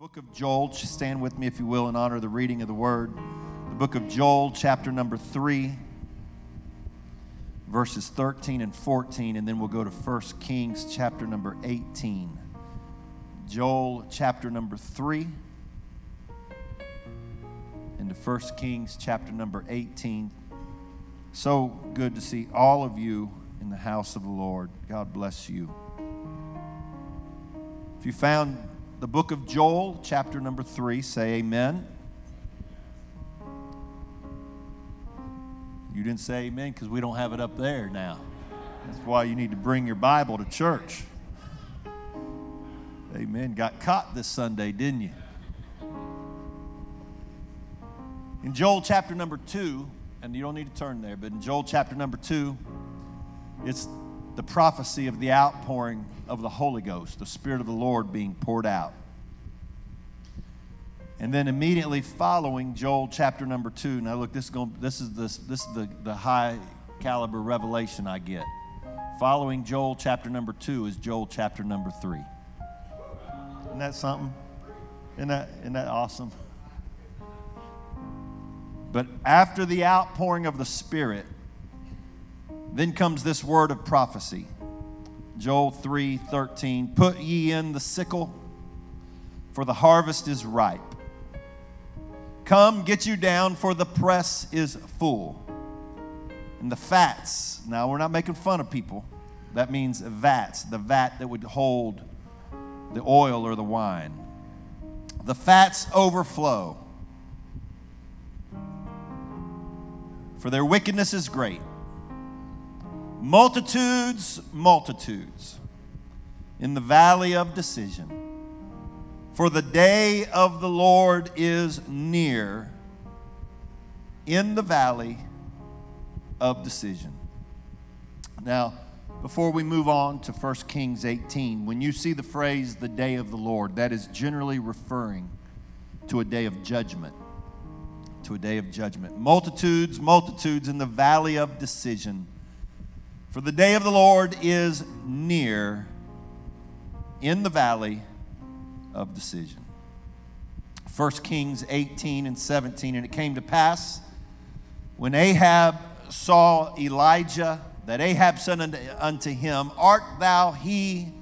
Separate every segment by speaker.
Speaker 1: book of Joel. Stand with me, if you will, in honor of the reading of the word. The book of Joel, chapter number 3, verses 13 and 14, and then we'll go to 1 Kings, chapter number 18. Joel, chapter number 3, and into 1 Kings, chapter number 18. So good to see all of you in the house of the Lord. God bless you. If you found the book of Joel, chapter number three. Say amen. You didn't say amen because we don't have it up there now. That's why you need to bring your Bible to church. Amen. Got caught this Sunday, didn't you? In Joel chapter number two, and you don't need to turn there, but in Joel chapter number two, it's the prophecy of the outpouring of the Holy Ghost, the Spirit of the Lord being poured out. And then immediately following Joel chapter number two. Now look, this is going, this is the, this is the, the high caliber revelation I get. Following Joel chapter number two is Joel chapter number three. Isn't that something? Isn't that, isn't that awesome? But after the outpouring of the Spirit, then comes this word of prophecy. Joel 3 13. Put ye in the sickle, for the harvest is ripe. Come, get you down, for the press is full. And the fats, now we're not making fun of people. That means vats, the vat that would hold the oil or the wine. The fats overflow. For their wickedness is great. Multitudes, multitudes in the valley of decision. For the day of the Lord is near in the valley of decision. Now, before we move on to 1 Kings 18, when you see the phrase the day of the Lord, that is generally referring to a day of judgment. To a day of judgment. Multitudes, multitudes in the valley of decision for the day of the Lord is near in the valley of decision. 1 Kings 18 and 17. And it came to pass when Ahab saw Elijah that Ahab said unto, unto him, Art thou he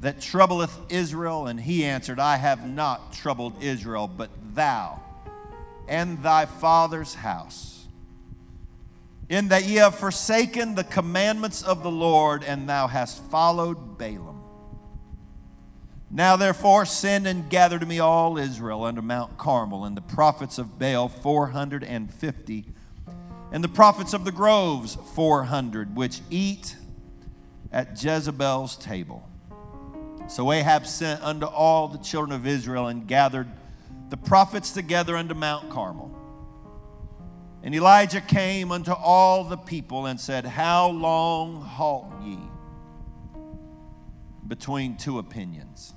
Speaker 1: that troubleth Israel? And he answered, I have not troubled Israel, but thou and thy father's house in that ye have forsaken the commandments of the Lord, and thou hast followed Baalim. Now therefore send and gather to me all Israel unto Mount Carmel, and the prophets of Baal four hundred and fifty, and the prophets of the groves four hundred, which eat at Jezebel's table. So Ahab sent unto all the children of Israel and gathered the prophets together unto Mount Carmel. And Elijah came unto all the people and said, How long halt ye between two opinions?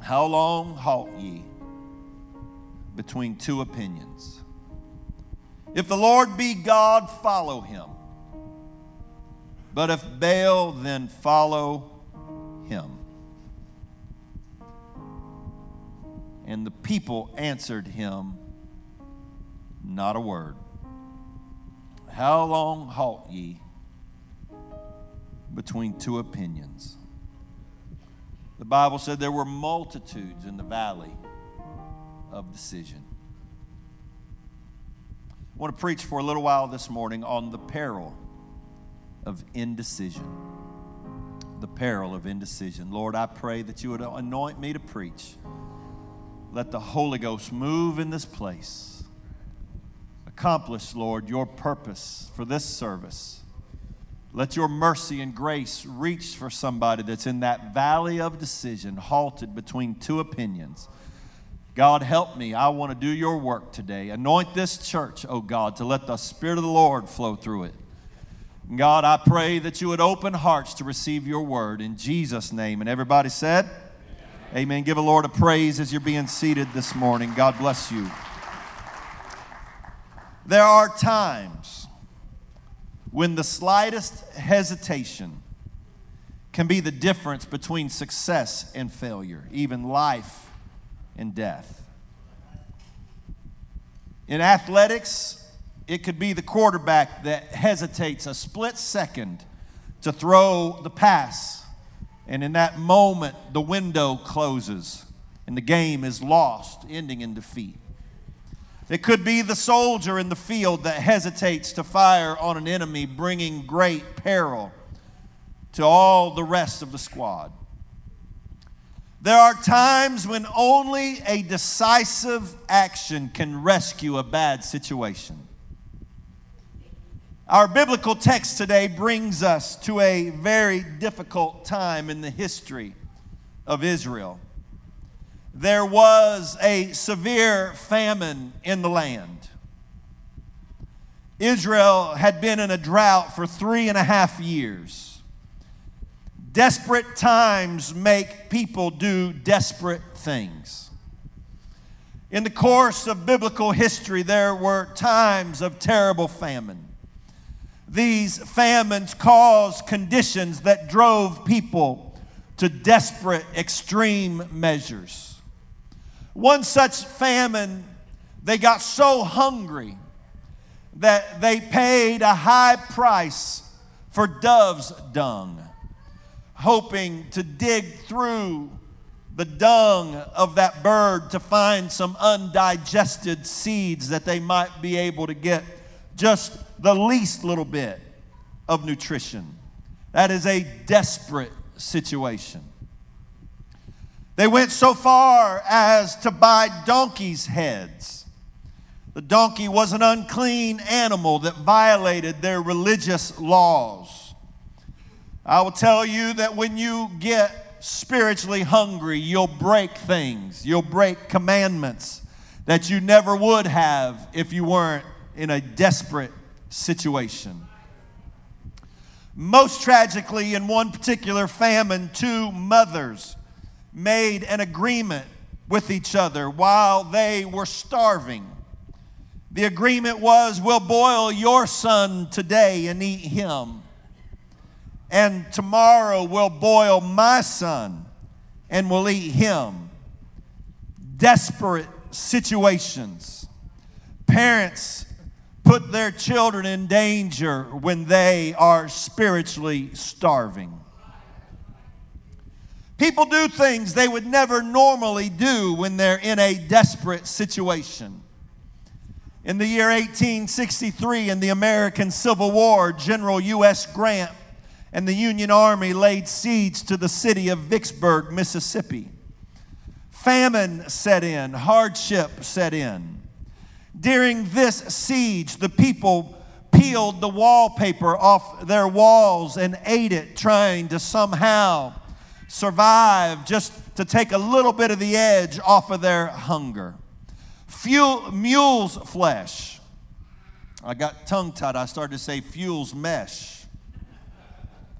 Speaker 1: How long halt ye between two opinions? If the Lord be God, follow him. But if Baal, then follow him. And the people answered him, not a word. How long halt ye between two opinions? The Bible said there were multitudes in the valley of decision. I want to preach for a little while this morning on the peril of indecision. The peril of indecision. Lord, I pray that you would anoint me to preach. Let the Holy Ghost move in this place accomplish, Lord, your purpose for this service. Let your mercy and grace reach for somebody that's in that valley of decision, halted between two opinions. God, help me. I want to do your work today. Anoint this church, oh God, to let the Spirit of the Lord flow through it. God, I pray that you would open hearts to receive your word in Jesus' name. And everybody said, Amen. Amen. Give a Lord a praise as you're being seated this morning. God bless you. There are times when the slightest hesitation can be the difference between success and failure, even life and death. In athletics, it could be the quarterback that hesitates a split second to throw the pass. And in that moment, the window closes and the game is lost, ending in defeat. It could be the soldier in the field that hesitates to fire on an enemy, bringing great peril to all the rest of the squad. There are times when only a decisive action can rescue a bad situation. Our biblical text today brings us to a very difficult time in the history of Israel. There was a severe famine in the land. Israel had been in a drought for three and a half years. Desperate times make people do desperate things. In the course of biblical history, there were times of terrible famine. These famines caused conditions that drove people to desperate, extreme measures. One such famine, they got so hungry that they paid a high price for dove's dung hoping to dig through the dung of that bird to find some undigested seeds that they might be able to get just the least little bit of nutrition. That is a desperate situation. They went so far as to buy donkeys' heads. The donkey was an unclean animal that violated their religious laws. I will tell you that when you get spiritually hungry, you'll break things, you'll break commandments that you never would have if you weren't in a desperate situation. Most tragically, in one particular famine, two mothers made an agreement with each other while they were starving. The agreement was, We'll boil your son today and eat him and tomorrow we'll boil my son and we'll eat him. Desperate situations. Parents put their children in danger when they are spiritually starving. People do things they would never normally do when they're in a desperate situation. In the year 1863, in the American Civil War, General U.S. Grant and the Union Army laid siege to the city of Vicksburg, Mississippi. Famine set in, hardship set in. During this siege, the people peeled the wallpaper off their walls and ate it, trying to somehow survive, just to take a little bit of the edge off of their hunger. Fuel, mule's flesh. I got tongue tied. I started to say fuel's mesh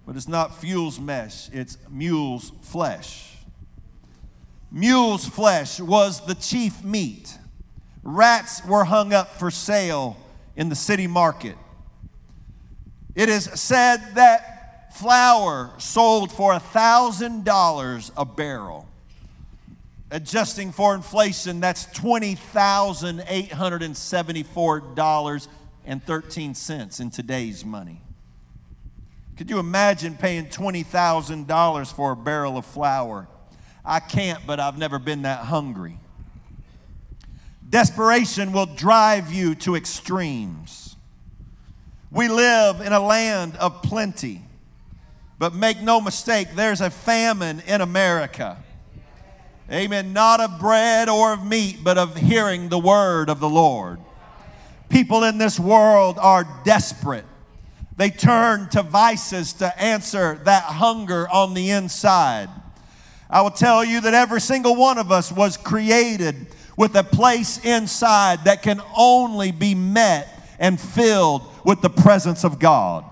Speaker 1: but it's not fuel's mesh, it's mule's flesh. Mule's flesh was the chief meat. Rats were hung up for sale in the city market. It is said that flour sold for $1,000 a barrel. Adjusting for inflation, that's $20,874.13 in today's money. Could you imagine paying $20,000 for a barrel of flour? I can't, but I've never been that hungry. Desperation will drive you to extremes. We live in a land of plenty, but make no mistake, there's a famine in America. Amen. Not of bread or of meat, but of hearing the word of the Lord. People in this world are desperate. They turn to vices to answer that hunger on the inside. I will tell you that every single one of us was created with a place inside that can only be met and filled with the presence of God.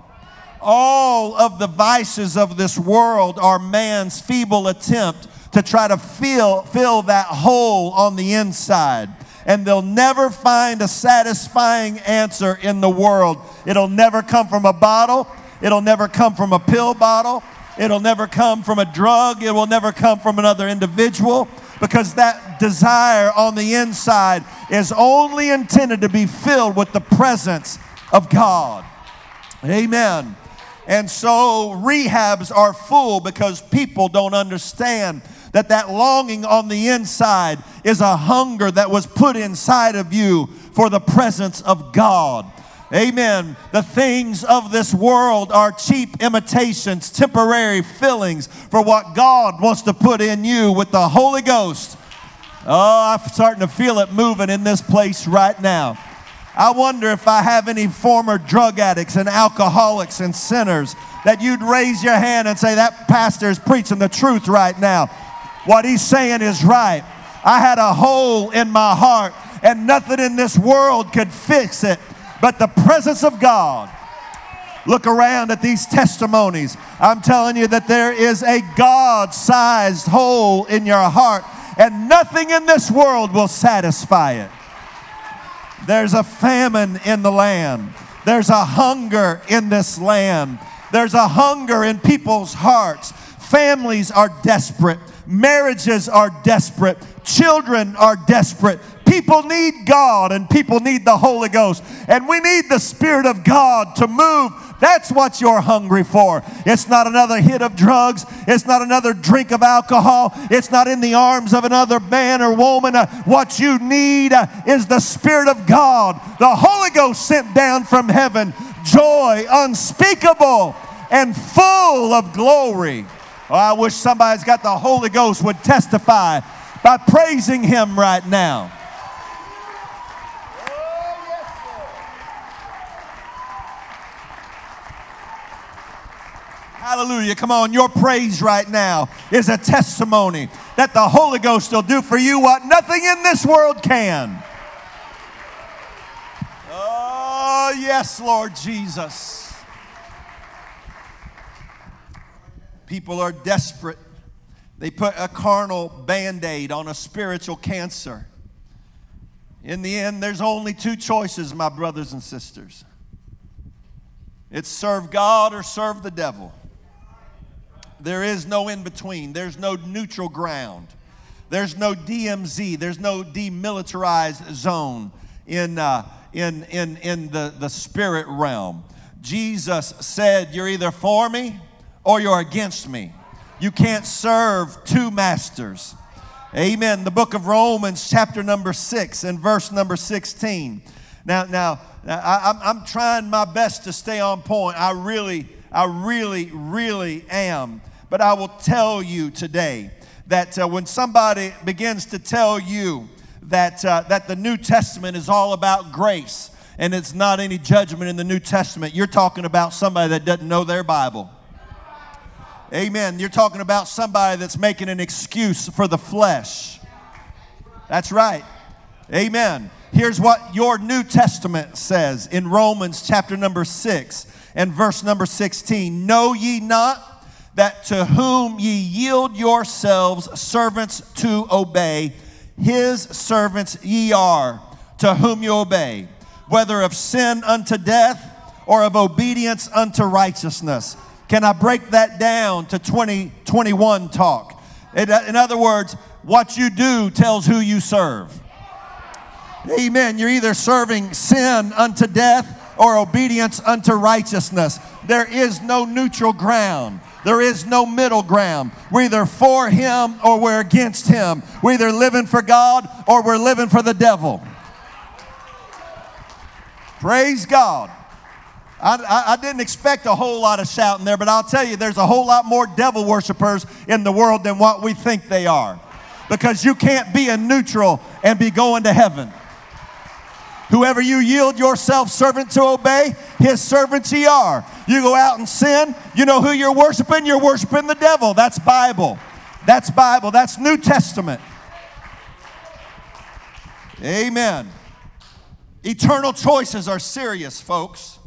Speaker 1: All of the vices of this world are man's feeble attempt to try to fill, fill that hole on the inside and they'll never find a satisfying answer in the world. It'll never come from a bottle, it'll never come from a pill bottle, It'll never come from a drug. It will never come from another individual because that desire on the inside is only intended to be filled with the presence of God. Amen. And so rehabs are full because people don't understand that that longing on the inside is a hunger that was put inside of you for the presence of God. Amen. The things of this world are cheap imitations, temporary fillings for what God wants to put in you with the Holy Ghost. Oh, I'm starting to feel it moving in this place right now. I wonder if I have any former drug addicts and alcoholics and sinners that you'd raise your hand and say, That pastor is preaching the truth right now. What he's saying is right. I had a hole in my heart, and nothing in this world could fix it but the presence of God. Look around at these testimonies. I'm telling you that there is a God sized hole in your heart, and nothing in this world will satisfy it. There's a famine in the land, there's a hunger in this land, there's a hunger in people's hearts. Families are desperate, marriages are desperate, children are desperate, People need God and people need the Holy Ghost. And we need the Spirit of God to move. That's what you're hungry for. It's not another hit of drugs. It's not another drink of alcohol. It's not in the arms of another man or woman. What you need is the Spirit of God, the Holy Ghost sent down from heaven, joy unspeakable and full of glory. Oh, I wish somebody's got the Holy Ghost would testify by praising Him right now. Hallelujah. Come on, your praise right now is a testimony that the Holy Ghost will do for you what nothing in this world can. Oh, yes, Lord Jesus. People are desperate. They put a carnal band aid on a spiritual cancer. In the end, there's only two choices, my brothers and sisters it's serve God or serve the devil. There is no in between, there's no neutral ground, there's no DMZ, there's no demilitarized zone in, uh, in, in, in the, the spirit realm. Jesus said, You're either for me or you're against me. You can't serve two masters. Amen. The book of Romans, chapter number six, and verse number 16. Now, now, I, I'm trying my best to stay on point. I really, I really, really am. But I will tell you today that uh, when somebody begins to tell you that, uh, that the New Testament is all about grace and it's not any judgment in the New Testament, you're talking about somebody that doesn't know their Bible. Amen. You're talking about somebody that's making an excuse for the flesh. That's right. Amen. Here's what your New Testament says in Romans chapter number 6 and verse number 16 Know ye not that to whom ye yield yourselves servants to obey, his servants ye are, to whom you obey, whether of sin unto death or of obedience unto righteousness. Can I break that down to 2021 talk? In other words, what you do tells who you serve. Amen. You're either serving sin unto death or obedience unto righteousness. There is no neutral ground. There is no middle ground. We're either for Him or we're against Him. We're either living for God or we're living for the devil. Praise God. I, I, I, didn't expect a whole lot of shouting there, but I'll tell you, there's a whole lot more devil worshipers in the world than what we think they are. Because you can't be a neutral and be going to heaven. Whoever you yield yourself servant to obey, his servants ye are. You go out and sin, you know who you're worshiping? You're worshiping the devil. That's Bible. That's Bible. That's New Testament. Amen. Eternal choices are serious, folks.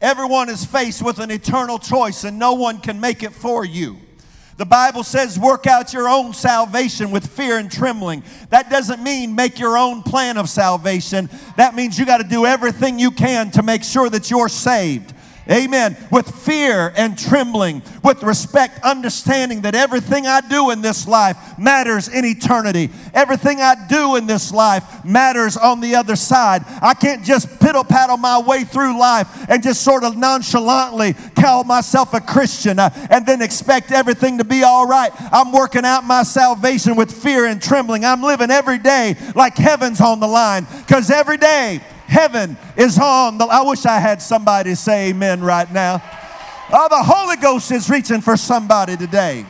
Speaker 1: Everyone is faced with an eternal choice, and no one can make it for you. The Bible says, work out your own salvation with fear and trembling. That doesn't mean make your own plan of salvation. That means you got to do everything you can to make sure that you're saved. Amen. With fear and trembling, with respect, understanding that everything I do in this life matters in eternity. Everything I do in this life matters on the other side. I can't just piddle paddle my way through life and just sort of nonchalantly call myself a Christian uh, and then expect everything to be all right. I'm working out my salvation with fear and trembling. I'm living every day like heaven's on the line because every day Heaven is on the. I wish I had somebody say amen right now. Oh, the Holy Ghost is reaching for somebody today.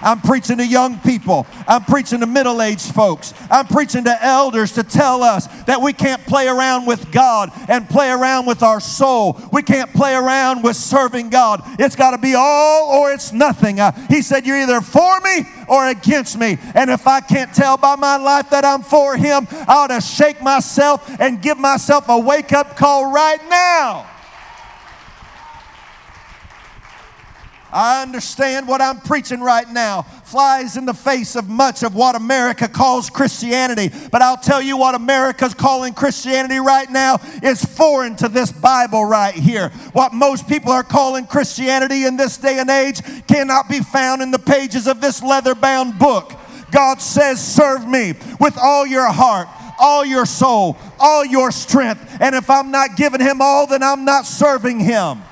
Speaker 1: I'm preaching to young people. I'm preaching to middle aged folks. I'm preaching to elders to tell us that we can't play around with God and play around with our soul. We can't play around with serving God. It's got to be all or it's nothing. Uh, he said, You're either for me or against me. And if I can't tell by my life that I'm for Him, I ought to shake myself and give myself a wake up call right now. I understand what I'm preaching right now flies in the face of much of what America calls Christianity. But I'll tell you what America's calling Christianity right now is foreign to this Bible right here. What most people are calling Christianity in this day and age cannot be found in the pages of this leather bound book. God says, Serve me with all your heart all your soul, all your strength. And if I'm not giving him all, then I'm not serving him.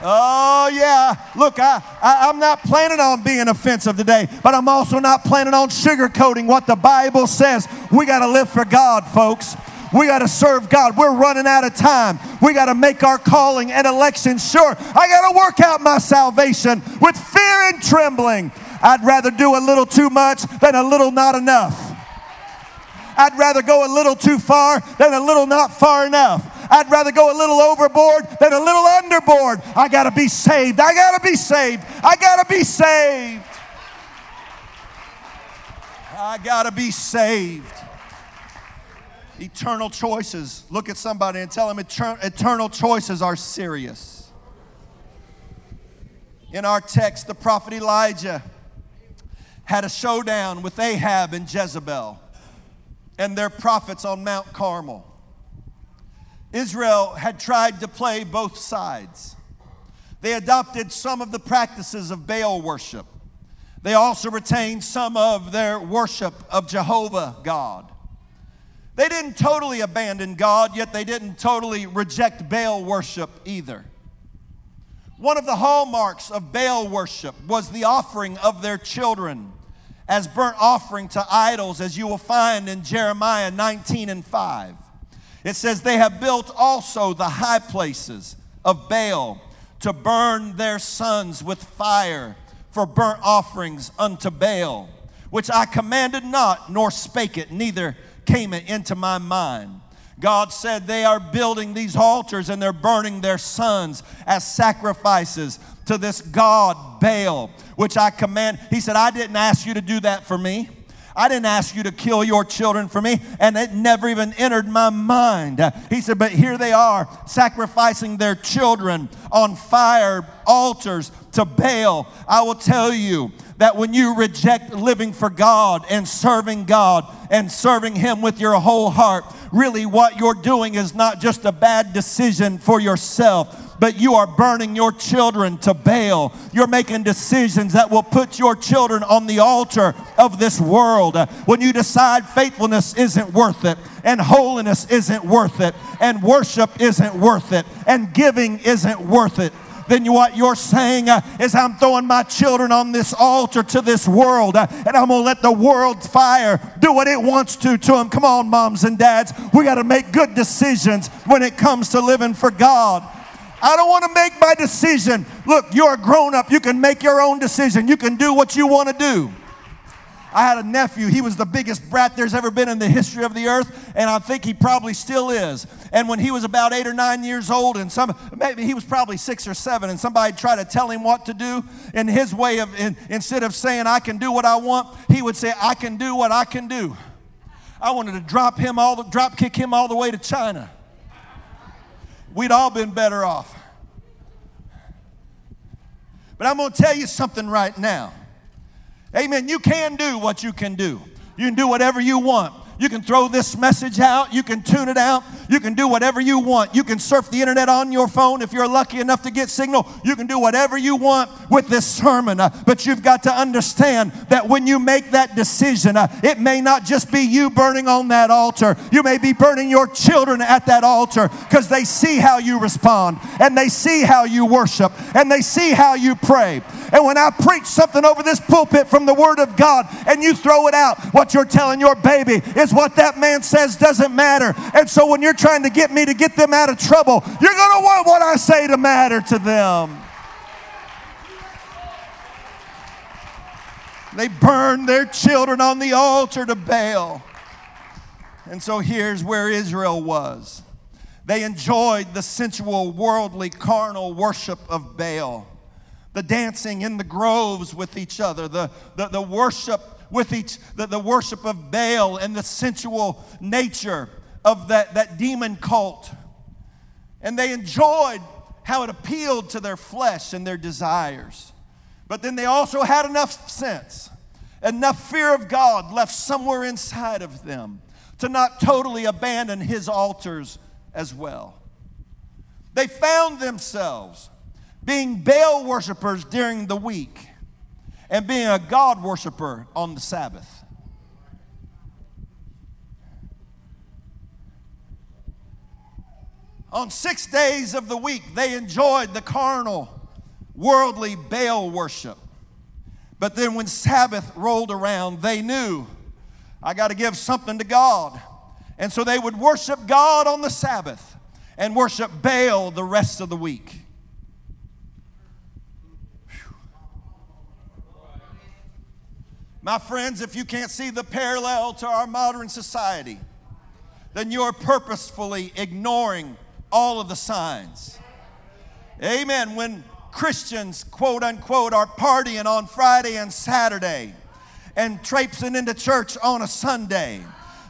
Speaker 1: Oh, yeah. Look, I, I, am not planning on being offensive today, but I'm also not planning on sugarcoating what the Bible says. We got to live for God, folks. We got to serve God. We're running out of time. We got to make our calling and election sure. I got to work out my salvation with fear and trembling. I'd rather do a little too much than a little not enough. I'd rather go a little too far than a little not far enough. I'd rather go a little overboard than a little underboard. I got to be saved. I got to be saved. I got to be saved. I got to be saved. Eternal choices. Look at somebody and tell them eternal choices are serious. In our text, the prophet Elijah had a showdown with Ahab and Jezebel and their prophets on Mount Carmel. Israel had tried to play both sides. They adopted some of the practices of Baal worship. They also retained some of their worship of Jehovah God. They didn't totally abandon God, yet they didn't totally reject Baal worship either. One of the hallmarks of Baal worship was the offering of their children as burnt offering to idols, as you will find in Jeremiah 19 and 5. It says, They have built also the high places of Baal to burn their sons with fire for burnt offerings unto Baal, which I commanded not, nor spake it, neither came it into my mind. God said they are building these altars and they're burning their sons as sacrifices to this God Baal, which I command. He said, I didn't ask you to do that for me. I didn't ask you to kill your children for me, and it never even entered my mind. He said, But here they are sacrificing their children on fire altars to Baal. I will tell you that when you reject living for God and serving God and serving Him with your whole heart, really what you're doing is not just a bad decision for yourself but you are burning your children to Baal. You're making decisions that will put your children on the altar of this world. When you decide faithfulness isn't worth it, and holiness isn't worth it, and worship isn't worth it, and giving isn't worth it, then what you're saying uh, is I'm throwing my children on this altar to this world uh, and I'm going to let the world's fire do what it wants to to them. Come on, moms and dads. We got to make good decisions when it comes to living for God. I don't want to make my decision. Look, you're a grown up. You can make your own decision. You can do what you want to do. I had a nephew. He was the biggest brat there's ever been in the history of the earth, and I think he probably still is. And when he was about eight or nine years old, and some maybe he was probably six or seven, and somebody tried to tell him what to do, in his way of in, instead of saying I can do what I want, he would say I can do what I can do. I wanted to drop him all the drop kick him all the way to China we'd all been better off. But I'm going to tell you something right now. Amen. You can do what you can do. You can do whatever you want. You can throw this message out. You can tune it out. You can do whatever you want. You can surf the internet on your phone if you're lucky enough to get signal. You can do whatever you want with this sermon. Uh, but you've got to understand that when you make that decision, uh, it may not just be you burning on that altar. You may be burning your children at that altar because they see how you respond and they see how you worship and they see how you pray. And when I preach something over this pulpit from the Word of God and you throw it out, what you're telling your baby is what that man says doesn't matter. And so when you're trying to get me to get them out of trouble, you're going to want what I say to matter to them. They burn their children on the altar to Baal. And so here's where Israel was. They enjoyed the sensual, worldly, carnal worship of Baal, the dancing in the groves with each other, the, the, the worship with each, the, the worship of Baal and the sensual nature of that, that demon cult. And they enjoyed how it appealed to their flesh and their desires. But then they also had enough sense, enough fear of God left somewhere inside of them to not totally abandon his altars as well. They found themselves being Baal worshipers during the week and being a God worshiper on the Sabbath. On six days of the week, they enjoyed the carnal, worldly Baal worship. But then when Sabbath rolled around, they knew, I got to give something to God. And so they would worship God on the Sabbath and worship Baal the rest of the week. My friends, if you can't see the parallel to our modern society, then you're purposefully ignoring all of the signs. Amen. When Christians, quote unquote, are partying on Friday and Saturday and traipsing into church on a Sunday,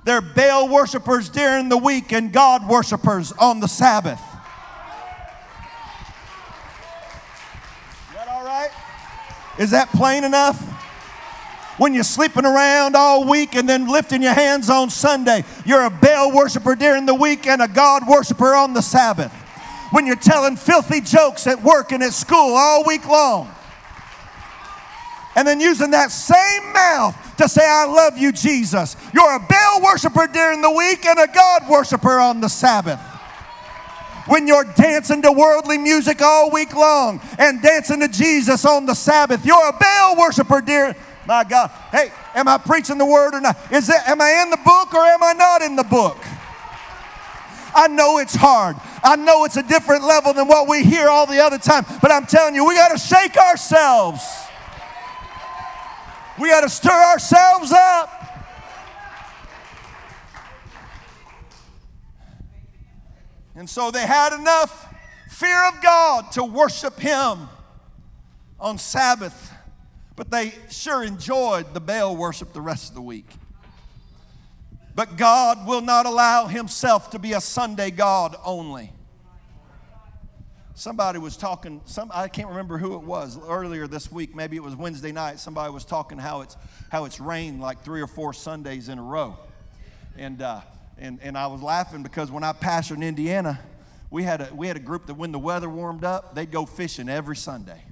Speaker 1: they're Baal worshipers during the week and God worshipers on the Sabbath. Is that all right? Is that plain enough? When you're sleeping around all week and then lifting your hands on Sunday. You're a Baal worshiper during the week and a God worshiper on the Sabbath. When you're telling filthy jokes at work and at school all week long. And then using that same mouth to say, I love you, Jesus. You're a Baal worshiper during the week and a God worshiper on the Sabbath when you're dancing to worldly music all week long and dancing to Jesus on the Sabbath. You're a Baal worshiper, dear. My God. Hey, am I preaching the word or not? Is it, am I in the book or am I not in the book? I know it's hard. I know it's a different level than what we hear all the other time, but I'm telling you, we got to shake ourselves. We got to stir ourselves up. And so they had enough fear of God to worship Him on Sabbath but they sure enjoyed the Baal worship the rest of the week. But God will not allow Himself to be a Sunday God only. Somebody was talking, some, I can't remember who it was earlier this week, maybe it was Wednesday night. Somebody was talking how it's, how it's rained like three or four Sundays in a row. And, uh, and, and I was laughing because when I pastored in Indiana, we had, a, we had a group that when the weather warmed up, they'd go fishing every Sunday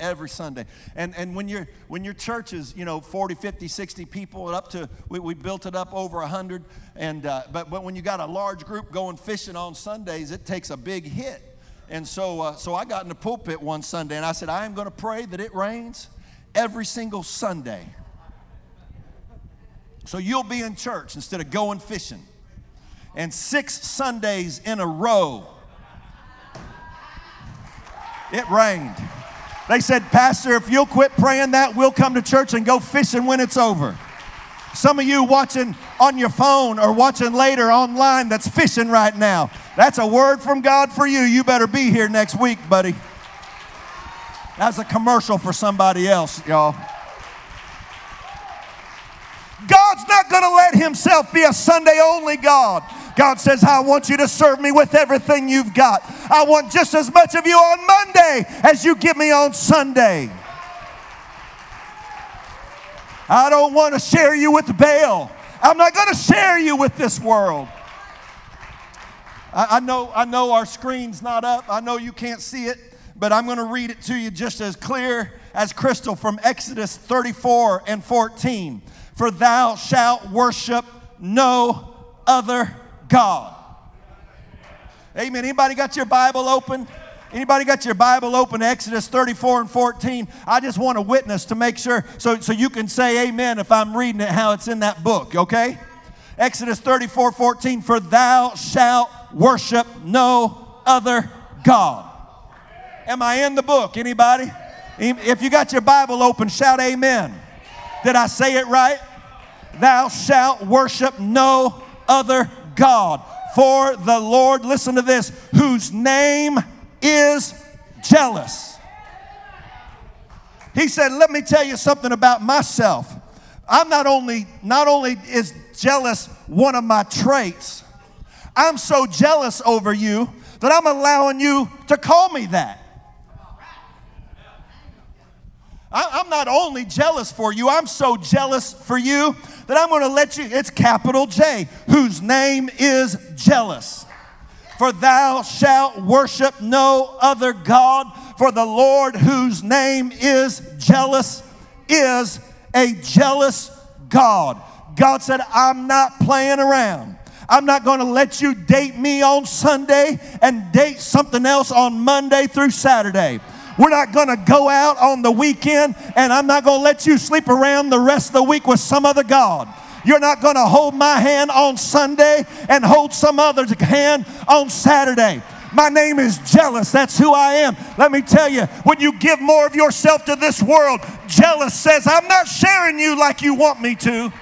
Speaker 1: every Sunday. And, and when, your when your church is, you know, 40, 50, 60 people, up to, we, we built it up over 100. And, uh, but, but when you got a large group going fishing on Sundays, it takes a big hit. And so, uh, so I got in the pulpit one Sunday and I said, I am going to pray that it rains every single Sunday. So you'll be in church instead of going fishing. And six Sundays in a row, it rained. They said, Pastor, if you'll quit praying that, we'll come to church and go fishing when it's over. Some of you watching on your phone or watching later online that's fishing right now. That's a word from God for you. You better be here next week, buddy. That's a commercial for somebody else, y'all. God's not going to let himself be a Sunday only God. God says, I want you to serve me with everything you've got. I want just as much of you on Monday as you give me on Sunday. I don't want to share you with Baal. I'm not going to share you with this world. I, I, know, I know our screen's not up. I know you can't see it, but I'm going to read it to you just as clear as crystal from Exodus 34 and 14. For thou shalt worship no other God. Amen. Anybody got your Bible open? Anybody got your Bible open, Exodus 34 and 14? I just want a witness to make sure so, so you can say amen if I'm reading it how it's in that book, okay? Exodus 34 14, for thou shalt worship no other God. Am I in the book? Anybody? If you got your Bible open, shout amen. Did I say it right? Thou shalt worship no other God. For the Lord, listen to this, whose name is jealous. He said, Let me tell you something about myself. I'm not only, not only is jealous one of my traits, I'm so jealous over you that I'm allowing you to call me that. I'm not only jealous for you, I'm so jealous for you that I'm going to let you, it's capital J, whose name is jealous. For thou shalt worship no other God, for the Lord whose name is jealous is a jealous God. God said, I'm not playing around. I'm not going to let you date me on Sunday and date something else on Monday through Saturday. We're not going to go out on the weekend and I'm not going to let you sleep around the rest of the week with some other God. You're not going to hold my hand on Sunday and hold some other's hand on Saturday. My name is jealous. That's who I am. Let me tell you, when you give more of yourself to this world, jealous says, I'm not sharing you like you want me to.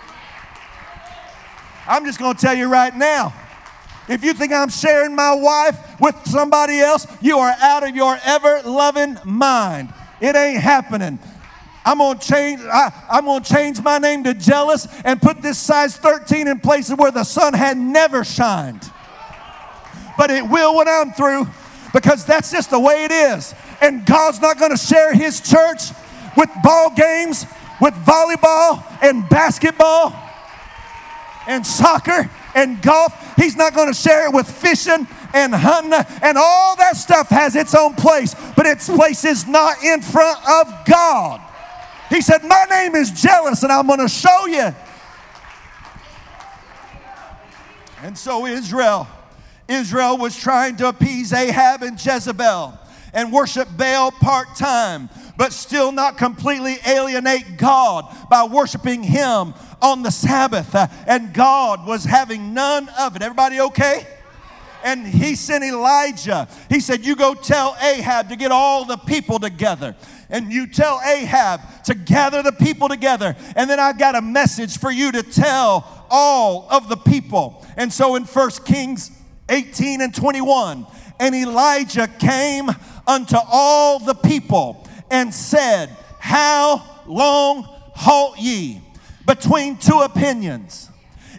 Speaker 1: I'm just going to tell you right now. If you think I'm sharing my wife with somebody else, you are out of your ever loving mind. It ain't happening. I'm gonna change. I, am gonna change my name to jealous and put this size 13 in places where the sun had never shined. But it will when I'm through, because that's just the way it is. And God's not gonna share His church with ball games, with volleyball and basketball and soccer and golf. He's not going to share it with fishing and hunting and all that stuff has its own place, but its place is not in front of God. He said, My name is jealous, and I'm going to show you. And so Israel, Israel was trying to appease Ahab and Jezebel and worship Baal part time, but still not completely alienate God by worshiping Him on the Sabbath. Uh, and God was having none of it. Everybody okay? and he sent Elijah. He said, You go tell Ahab to get all the people together and you tell Ahab to gather the people together. And then I got a message for you to tell all of the people. And so in 1 Kings 18 and 21, and Elijah came unto all the people and said, How long halt ye between two opinions?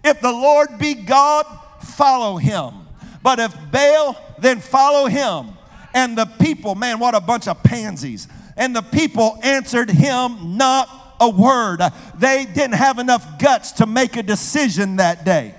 Speaker 1: If the Lord be God, follow him. But if Baal, then follow him. And the people, man, what a bunch of pansies. And the people answered him not a word. They didn't have enough guts to make a decision that day.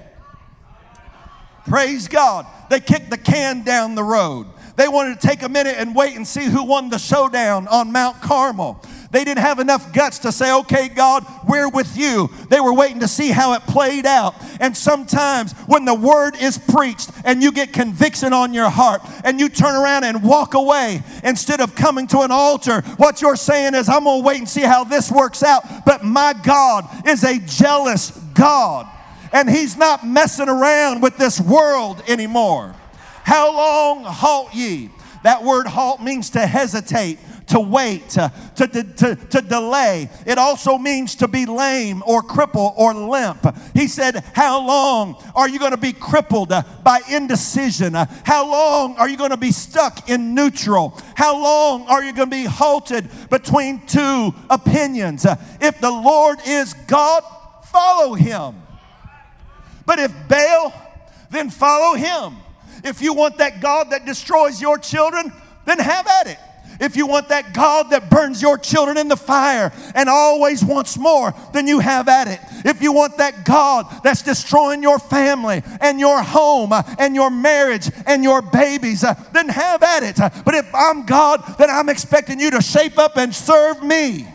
Speaker 1: Praise God. They kicked the can down the road. They wanted to take a minute and wait and see who won the showdown on Mount Carmel. They didn't have enough guts to say, okay, God, we're with you. They were waiting to see how it played out. And sometimes when the word is preached and you get conviction on your heart and you turn around and walk away instead of coming to an altar, what you're saying is, I'm going to wait and see how this works out. But my God is a jealous God. And He's not messing around with this world anymore. How long halt ye? That word halt means to hesitate to wait, to, to, to, to delay. It also means to be lame or cripple or limp. He said, How long are you going to be crippled uh, by indecision? Uh, how long are you going to be stuck in neutral? How long are you going to be halted between two opinions? Uh, if the Lord is God, follow him. But if Baal, then follow him. If you want that God that destroys your children, then have at it. if you want that God that burns your children in the fire and always wants more, then you have at it. If you want that God that's destroying your family and your home uh, and your marriage and your babies, uh, then have at it. But if I'm God, then I'm expecting you to shape up and serve me.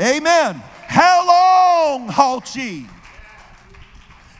Speaker 1: Amen. How long, halt ye?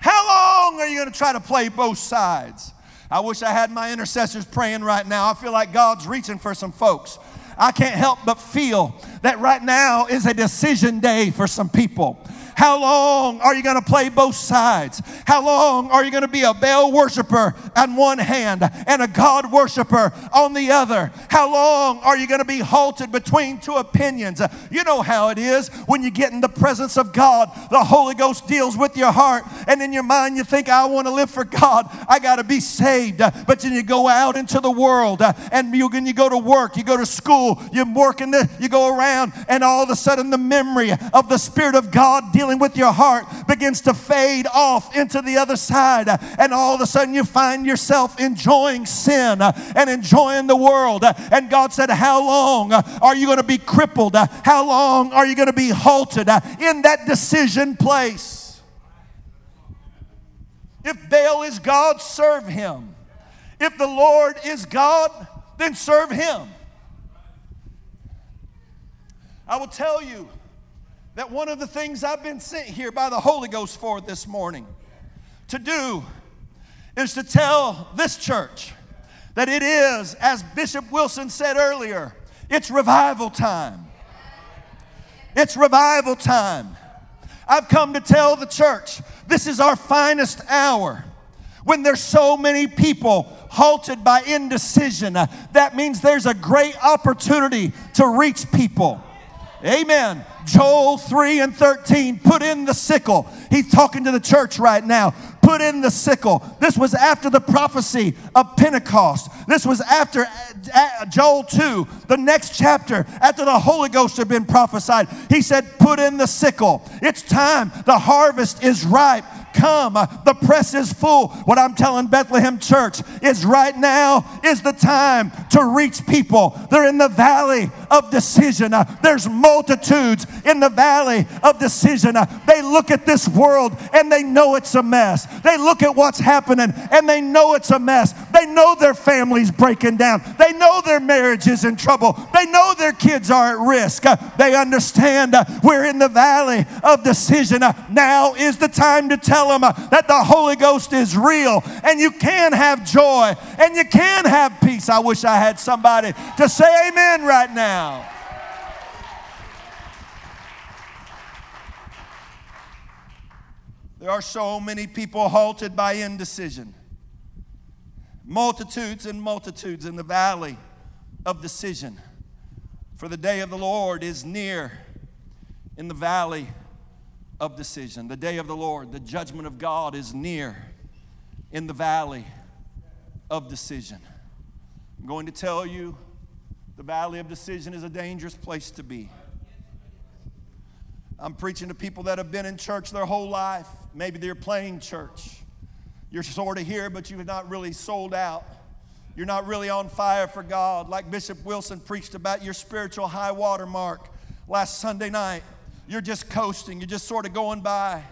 Speaker 1: How long are you going to try to play both sides? I wish I had my intercessors praying right now. I feel like God's reaching for some folks. I can't help but feel that right now is a decision day for some people. How long are you going to play both sides? How long are you going to be a Baal worshiper on one hand and a God worshiper on the other? How long are you going to be halted between two opinions? You know how it is when you get in the presence of God. The Holy Ghost deals with your heart, and in your mind, you think, I want to live for God. I got to be saved. But then you go out into the world and you, you go to work, you go to school, you work in the, you go around, and all of a sudden the memory of the Spirit of God dealing with your heart begins to fade off into the other side. And all of a sudden you find yourself enjoying sin and enjoying the world. And God said, How long are you going to be crippled? How long are you going to be halted in that decision place? If Baal is God, serve him. If the Lord is God, then serve him. I will tell you that one of the things I've been sent here by the Holy Ghost for this morning to do is to tell this church that it is, as Bishop Wilson said earlier, it's revival time. It's revival time. I've come to tell the church this is our finest hour. When there's so many people halted by indecision, that means there's a great opportunity to reach people. Amen. Joel 3 and 13, put in the sickle. He's talking to the church right now. Put in the sickle. This was after the prophecy of Pentecost. This was after uh, Joel 2, the next chapter, after the Holy Ghost had been prophesied. He said, Put in the sickle. It's time. The harvest is ripe come. The press is full. What I'm telling Bethlehem Church is right now is the time to reach people. They're in the valley of decision. There's multitudes in the valley of decision. They look at this world and they know it's a mess. They look at what's happening and they know it's a mess. They know their family's breaking down. They know their marriage is in trouble. They know their kids are at risk. They understand we're in the valley of decision. Now is the time to tell them uh, that the Holy Ghost is real and you can have joy and you can have peace. I wish I had somebody to say amen right now. There are so many people halted by indecision. Multitudes and multitudes in the valley of decision. For the day of the Lord is near in the valley of decision. The day of the Lord, the judgment of God is near in the valley of decision. I'm going to tell you the valley of decision is a dangerous place to be. I'm preaching to people that have been in church their whole life. Maybe they're playing church. You're sort of here, but you've not really sold out. You're not really on fire for God. Like Bishop Wilson preached about your spiritual high water mark last Sunday night. You're just coasting, you're just sort of going by,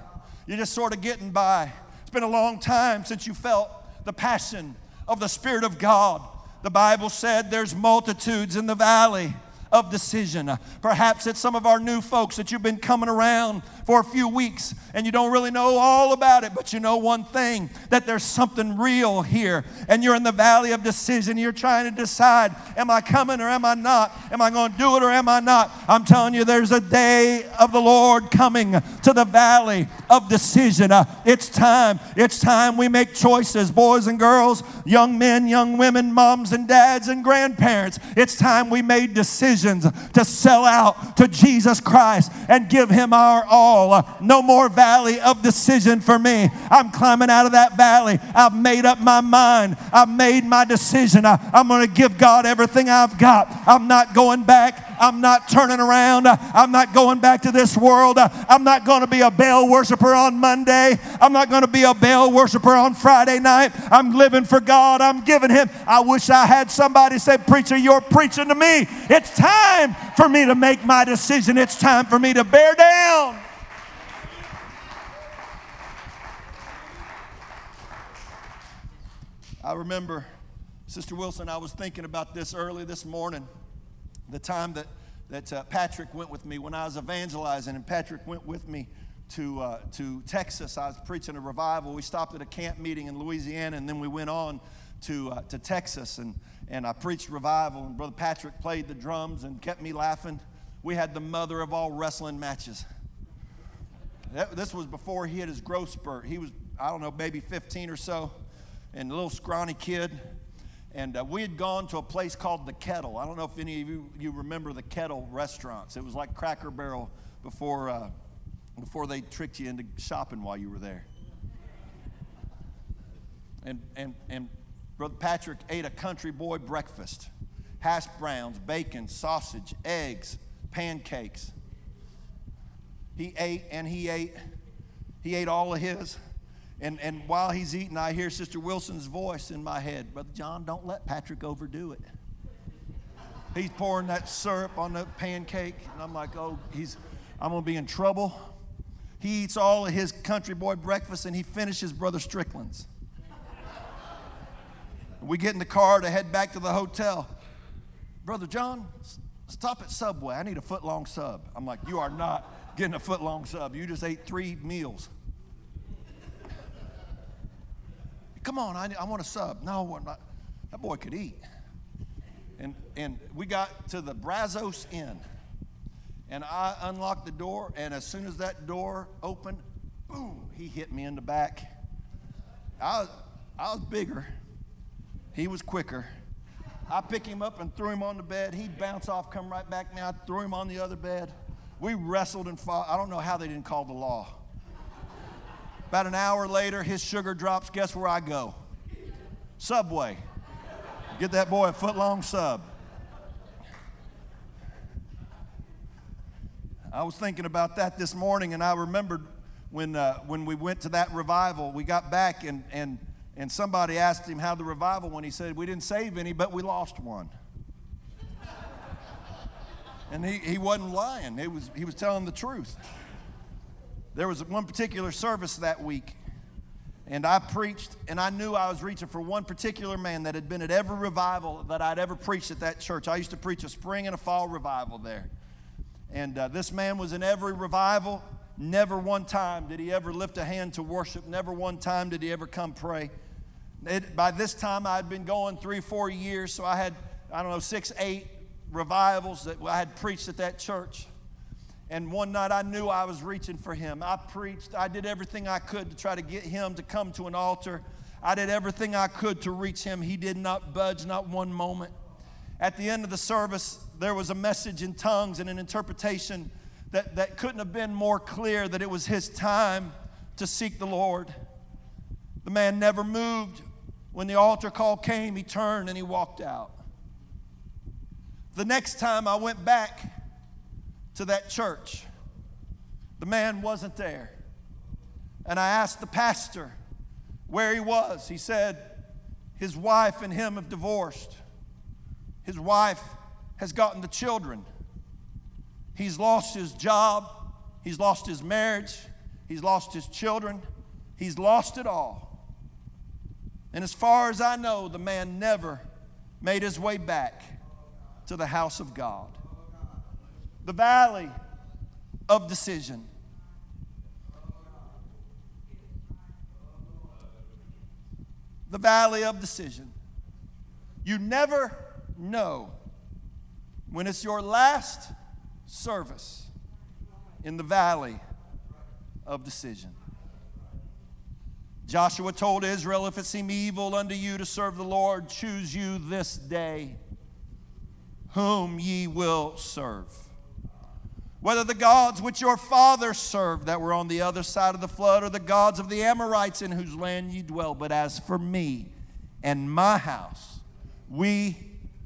Speaker 1: you're just sort of getting by. It's been a long time since you felt the passion of the Spirit of God. The Bible said there's multitudes in the valley of decision. Perhaps it's some of our new folks that you've been coming around for a few weeks and you don't really know all about it, but you know one thing that there's something real here. And you're in the valley of decision. You're trying to decide am I coming or am I not? Am I going to do it or am I not? I'm telling you, there's a day of the Lord coming to the valley of decision. Uh, it's time. It's time we make choices, boys and girls, young men, young women, moms and dads and grandparents. It's time we made decisions to sell out to Jesus Christ and give Him our all. Uh, no more valley of decision for me. I'm climbing out of that valley. I've made up my mind. I've made my decision. I, I'm going to give God everything I've got. I'm not going back. I'm not turning around. I'm not going back to this world. I'm not going to be a Baal worshiper on Monday. I'm not going to be a Baal worshiper on Friday night. I'm living for God. I'm giving Him. I wish I had somebody say, Preacher, you're preaching to me. It's time for me to make my decision. It's time for me to bear down. I remember, Sister Wilson, I was thinking about this early this morning, the time that, that uh, Patrick went with me when I was evangelizing, and Patrick went with me to, uh, to Texas. I was preaching a revival. We stopped at a camp meeting in Louisiana, and then we went on to, uh, to Texas, and, and I preached revival, and Brother Patrick played the drums and kept me laughing. We had the mother of all wrestling matches. That, this was before he had his growth spurt. He was, I don't know, maybe 15 or so and a little scrawny kid. And uh, we had gone to a place called The Kettle. I don't know if any of you, you remember The Kettle restaurants. It was like Cracker Barrel before, uh, before they tricked you into shopping while you were there. And, and, and Brother Patrick ate a country boy breakfast hash browns, bacon, sausage, eggs, pancakes. He ate and he ate. He ate all of his. And, and while he's eating, I hear Sister Wilson's voice in my head Brother John, don't let Patrick overdo it. He's pouring that syrup on the pancake, and I'm like, oh, he's, I'm gonna be in trouble. He eats all of his country boy breakfast and he finishes Brother Strickland's. we get in the car to head back to the hotel. Brother John, stop at Subway. I need a foot long sub. I'm like, you are not getting a foot long sub. You just ate three meals. Come on, I, I want a sub. No, that boy could eat. And, and we got to the Brazos Inn. And I unlocked the door, and as soon as that door opened, boom, he hit me in the back. I was, I was bigger, he was quicker. I picked him up and threw him on the bed. He'd bounce off, come right back me. I threw him on the other bed. We wrestled and fought. I don't know how they didn't call the law. About an hour later, his sugar drops. Guess where I go? Subway. Get that boy a foot long sub. I was thinking about that this morning, and I remembered when, uh, when we went to that revival, we got back, and, and, and somebody asked him how the revival went. He said, We didn't save any, but we lost one. and he, he wasn't lying, he was, he was telling the truth. There was one particular service that week, and I preached, and I knew I was reaching for one particular man that had been at every revival that I'd ever preached at that church. I used to preach a spring and a fall revival there. And uh, this man was in every revival. Never one time did he ever lift a hand to worship. Never one time did he ever come pray. It, by this time, I had been going three, four years, so I had, I don't know, six, eight revivals that I had preached at that church. And one night I knew I was reaching for him. I preached, I did everything I could to try to get him to come to an altar. I did everything I could to reach him. He did not budge, not one moment. At the end of the service, there was a message in tongues and an interpretation that, that couldn't have been more clear that it was his time to seek the Lord. The man never moved. When the altar call came, he turned and he walked out. The next time I went back, to that church. The man wasn't there. And I asked the pastor where he was. He said, his wife and him have divorced. His wife has gotten the children. He's lost his job. He's lost his marriage. He's lost his children. He's lost it all. And as far as I know, the man never made his way back to the house of God the valley of decision. The valley of decision. You never know when it's your last service in the valley of decision. Joshua told Israel, If it seem evil unto you to serve the Lord, choose you this day whom ye will serve whether the gods which your fathers served that were on the other side of the flood, or the gods of the Amorites in whose land ye dwell. But as for me and my house, we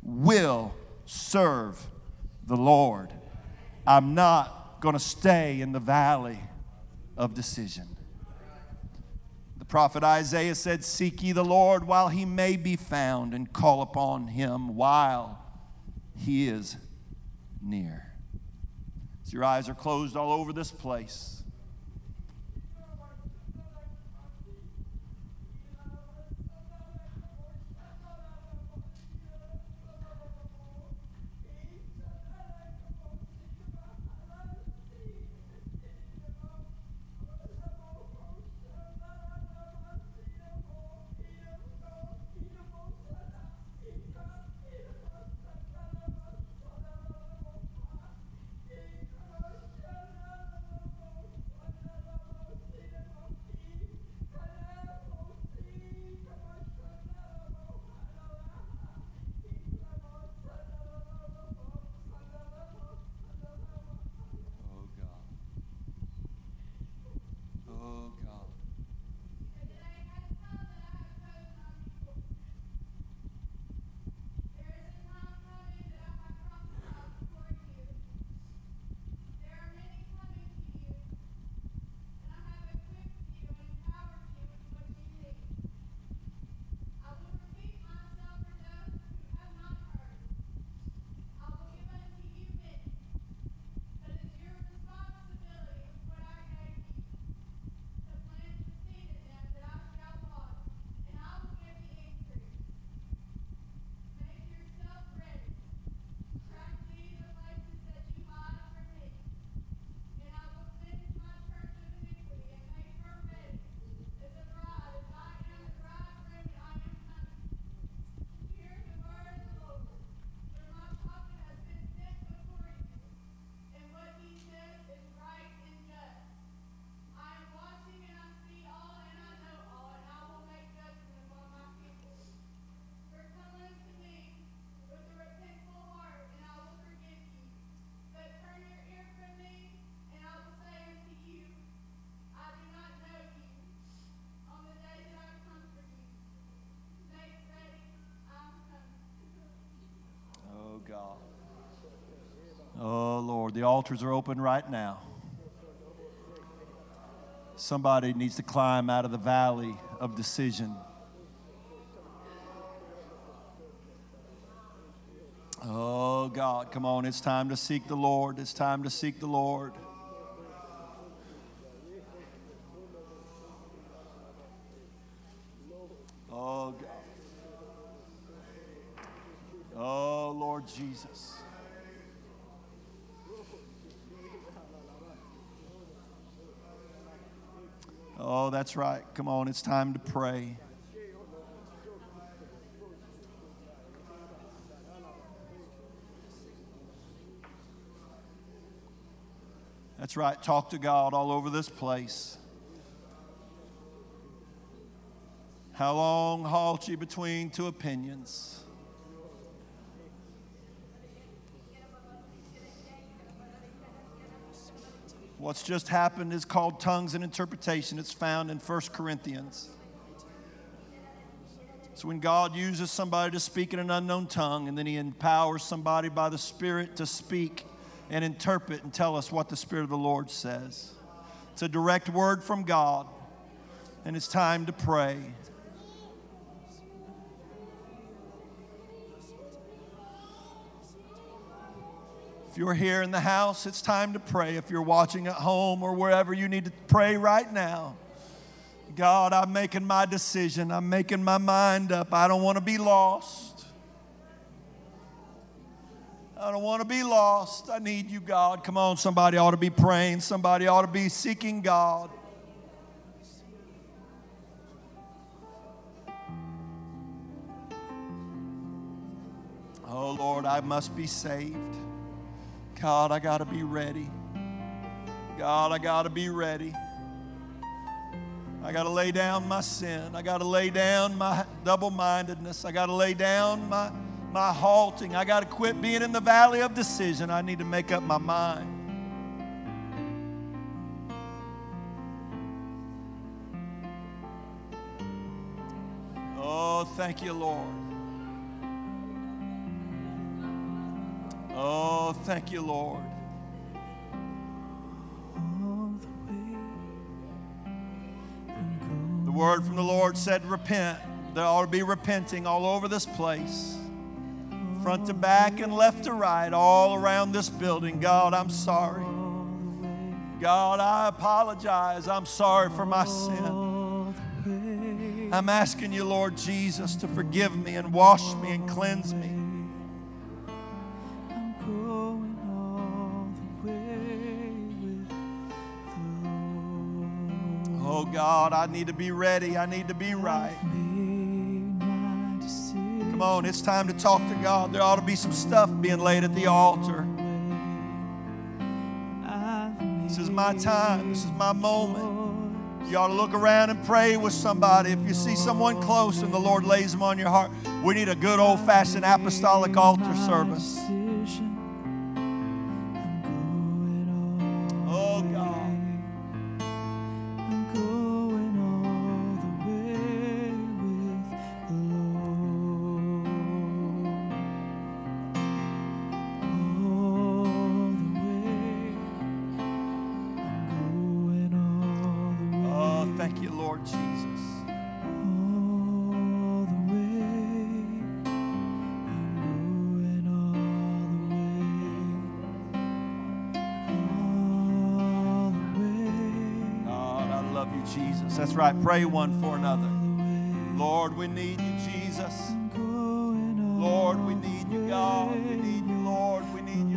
Speaker 1: will serve the Lord. I'm not going to stay in the valley of decision. The prophet Isaiah said, Seek ye the Lord while he may be found, and call upon him while he is near. Your eyes are closed all over this place,
Speaker 2: the
Speaker 1: altars are open right now. Somebody needs to climb out of the valley of decision. Oh God, come on. It's time to seek the Lord. It's time to seek the Lord. Oh God. Oh Lord Jesus. Oh, that's right. Come on, it's time to pray. That's right. Talk to God all over this place. How long halt ye between two opinions? What's just happened is called tongues and interpretation. It's found in 1 Corinthians. So when God uses somebody to speak in an unknown tongue and then he empowers somebody by the Spirit to speak and interpret and tell us what the Spirit of the Lord says. It's a direct word from God, and it's time to pray. If you're here in the house, it's time to pray. If you're watching at home or wherever, you need to pray right now. God, I'm making my decision. I'm making my mind up. I don't want to be lost. I don't want to be lost. I need you, God. Come on, somebody ought to be praying. Somebody ought to be seeking God. Oh, Lord, I must be saved. God, I got to be ready. God, I got to be ready. I got to lay down my sin. I got to lay down my double mindedness. I got to lay down my, my halting. I got to quit being in the valley of decision. I need to make up my mind. Oh, thank you, Lord. Oh,
Speaker 3: thank you, Lord.
Speaker 1: the
Speaker 3: word from the Lord said, Repent. There ought to be repenting all over this place, front to back and left to right, all around this building. God, I'm sorry. God, I apologize. I'm sorry for my sin. I'm asking you, Lord Jesus, to forgive me and wash me and cleanse me. God, I need to be ready. I need to be right.
Speaker 1: Made my decision.
Speaker 3: Come on, it's time to talk to God. There ought to be some stuff being laid at the altar. This is my time. This is my moment. You ought to look around and pray with somebody. If you see someone close and the Lord lays them on your heart, we need a good old fashioned apostolic altar service. Right. Pray one for another. Lord, we need you, Jesus. Lord, we need you, God. We need you, Lord. We need you,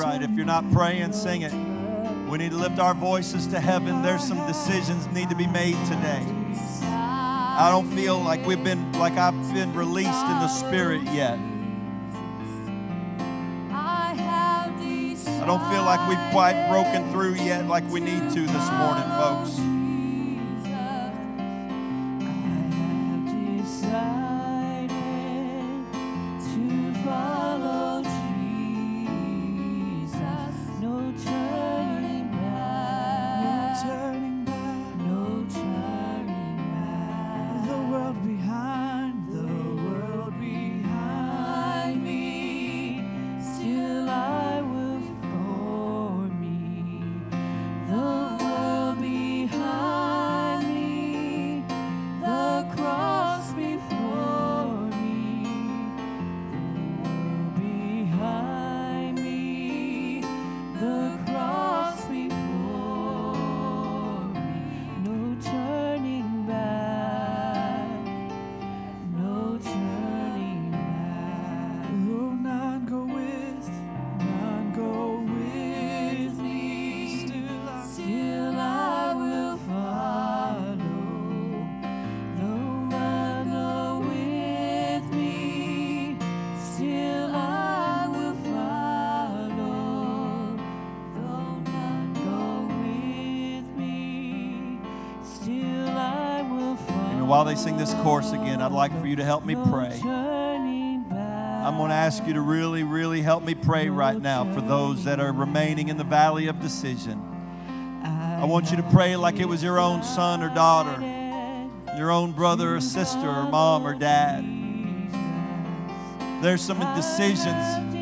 Speaker 3: right. If you're not praying, sing it. We need to lift our voices to heaven. There's some decisions need to be made today. I don't feel like we've been like I've been released in the spirit yet. I don't feel like we've quite broken through yet like we need to this morning, folks.
Speaker 1: While they sing this chorus again, I'd like for you to help me pray. I'm going to ask you to really, really help me pray right now for those that are remaining in the valley of decision. I want you to pray like it was your own son or daughter, your own brother or sister or mom or dad. There's some decisions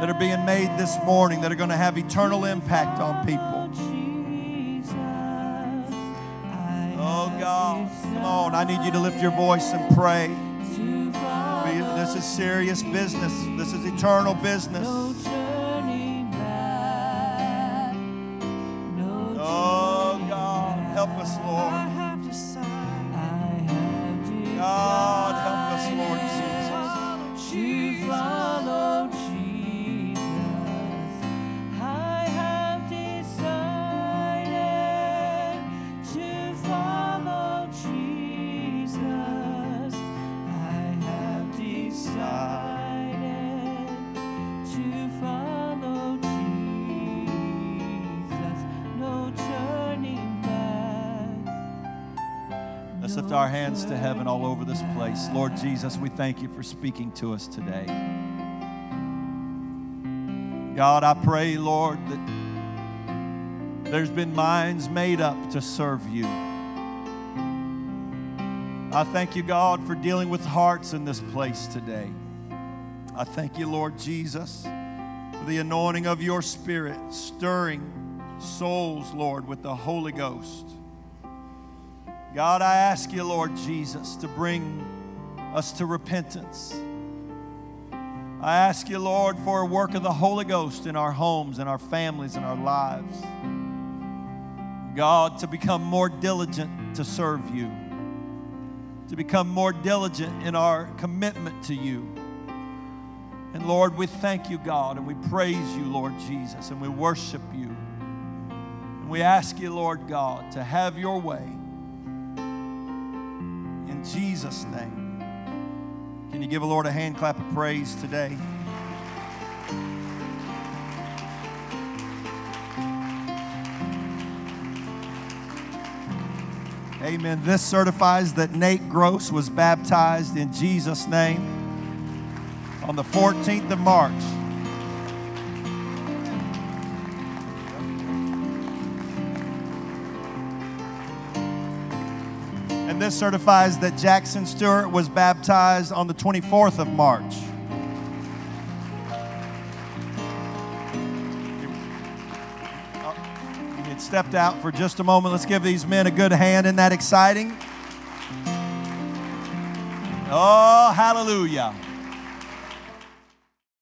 Speaker 1: that are being made this morning that are going to have eternal impact on people. I need you to lift your voice and pray. This is serious business. This is eternal business.
Speaker 3: To
Speaker 1: heaven all over this place. Lord Jesus, we thank you for speaking to us today. God, I pray, Lord, that there's been minds made up to serve you. I thank you, God, for dealing with hearts in this place today. I thank you, Lord Jesus, for the anointing of your Spirit stirring souls, Lord, with the Holy Ghost. God, I ask you, Lord Jesus, to bring us to repentance. I ask you, Lord, for a work of the Holy Ghost in our homes, in our families, in our lives. God, to become more diligent to serve you, to become more diligent in our commitment to you. And Lord, we thank you, God, and we praise you, Lord Jesus, and we worship you. And we ask you, Lord God, to have your way. Jesus' name. Can you give a Lord a hand clap of praise today? Amen. This certifies that Nate Gross was baptized in Jesus' name on the 14th of March. This certifies that Jackson Stewart was baptized on the 24th of March. Oh, you had stepped out for just a moment. Let's give these men a good hand. Isn't that exciting? Oh, hallelujah.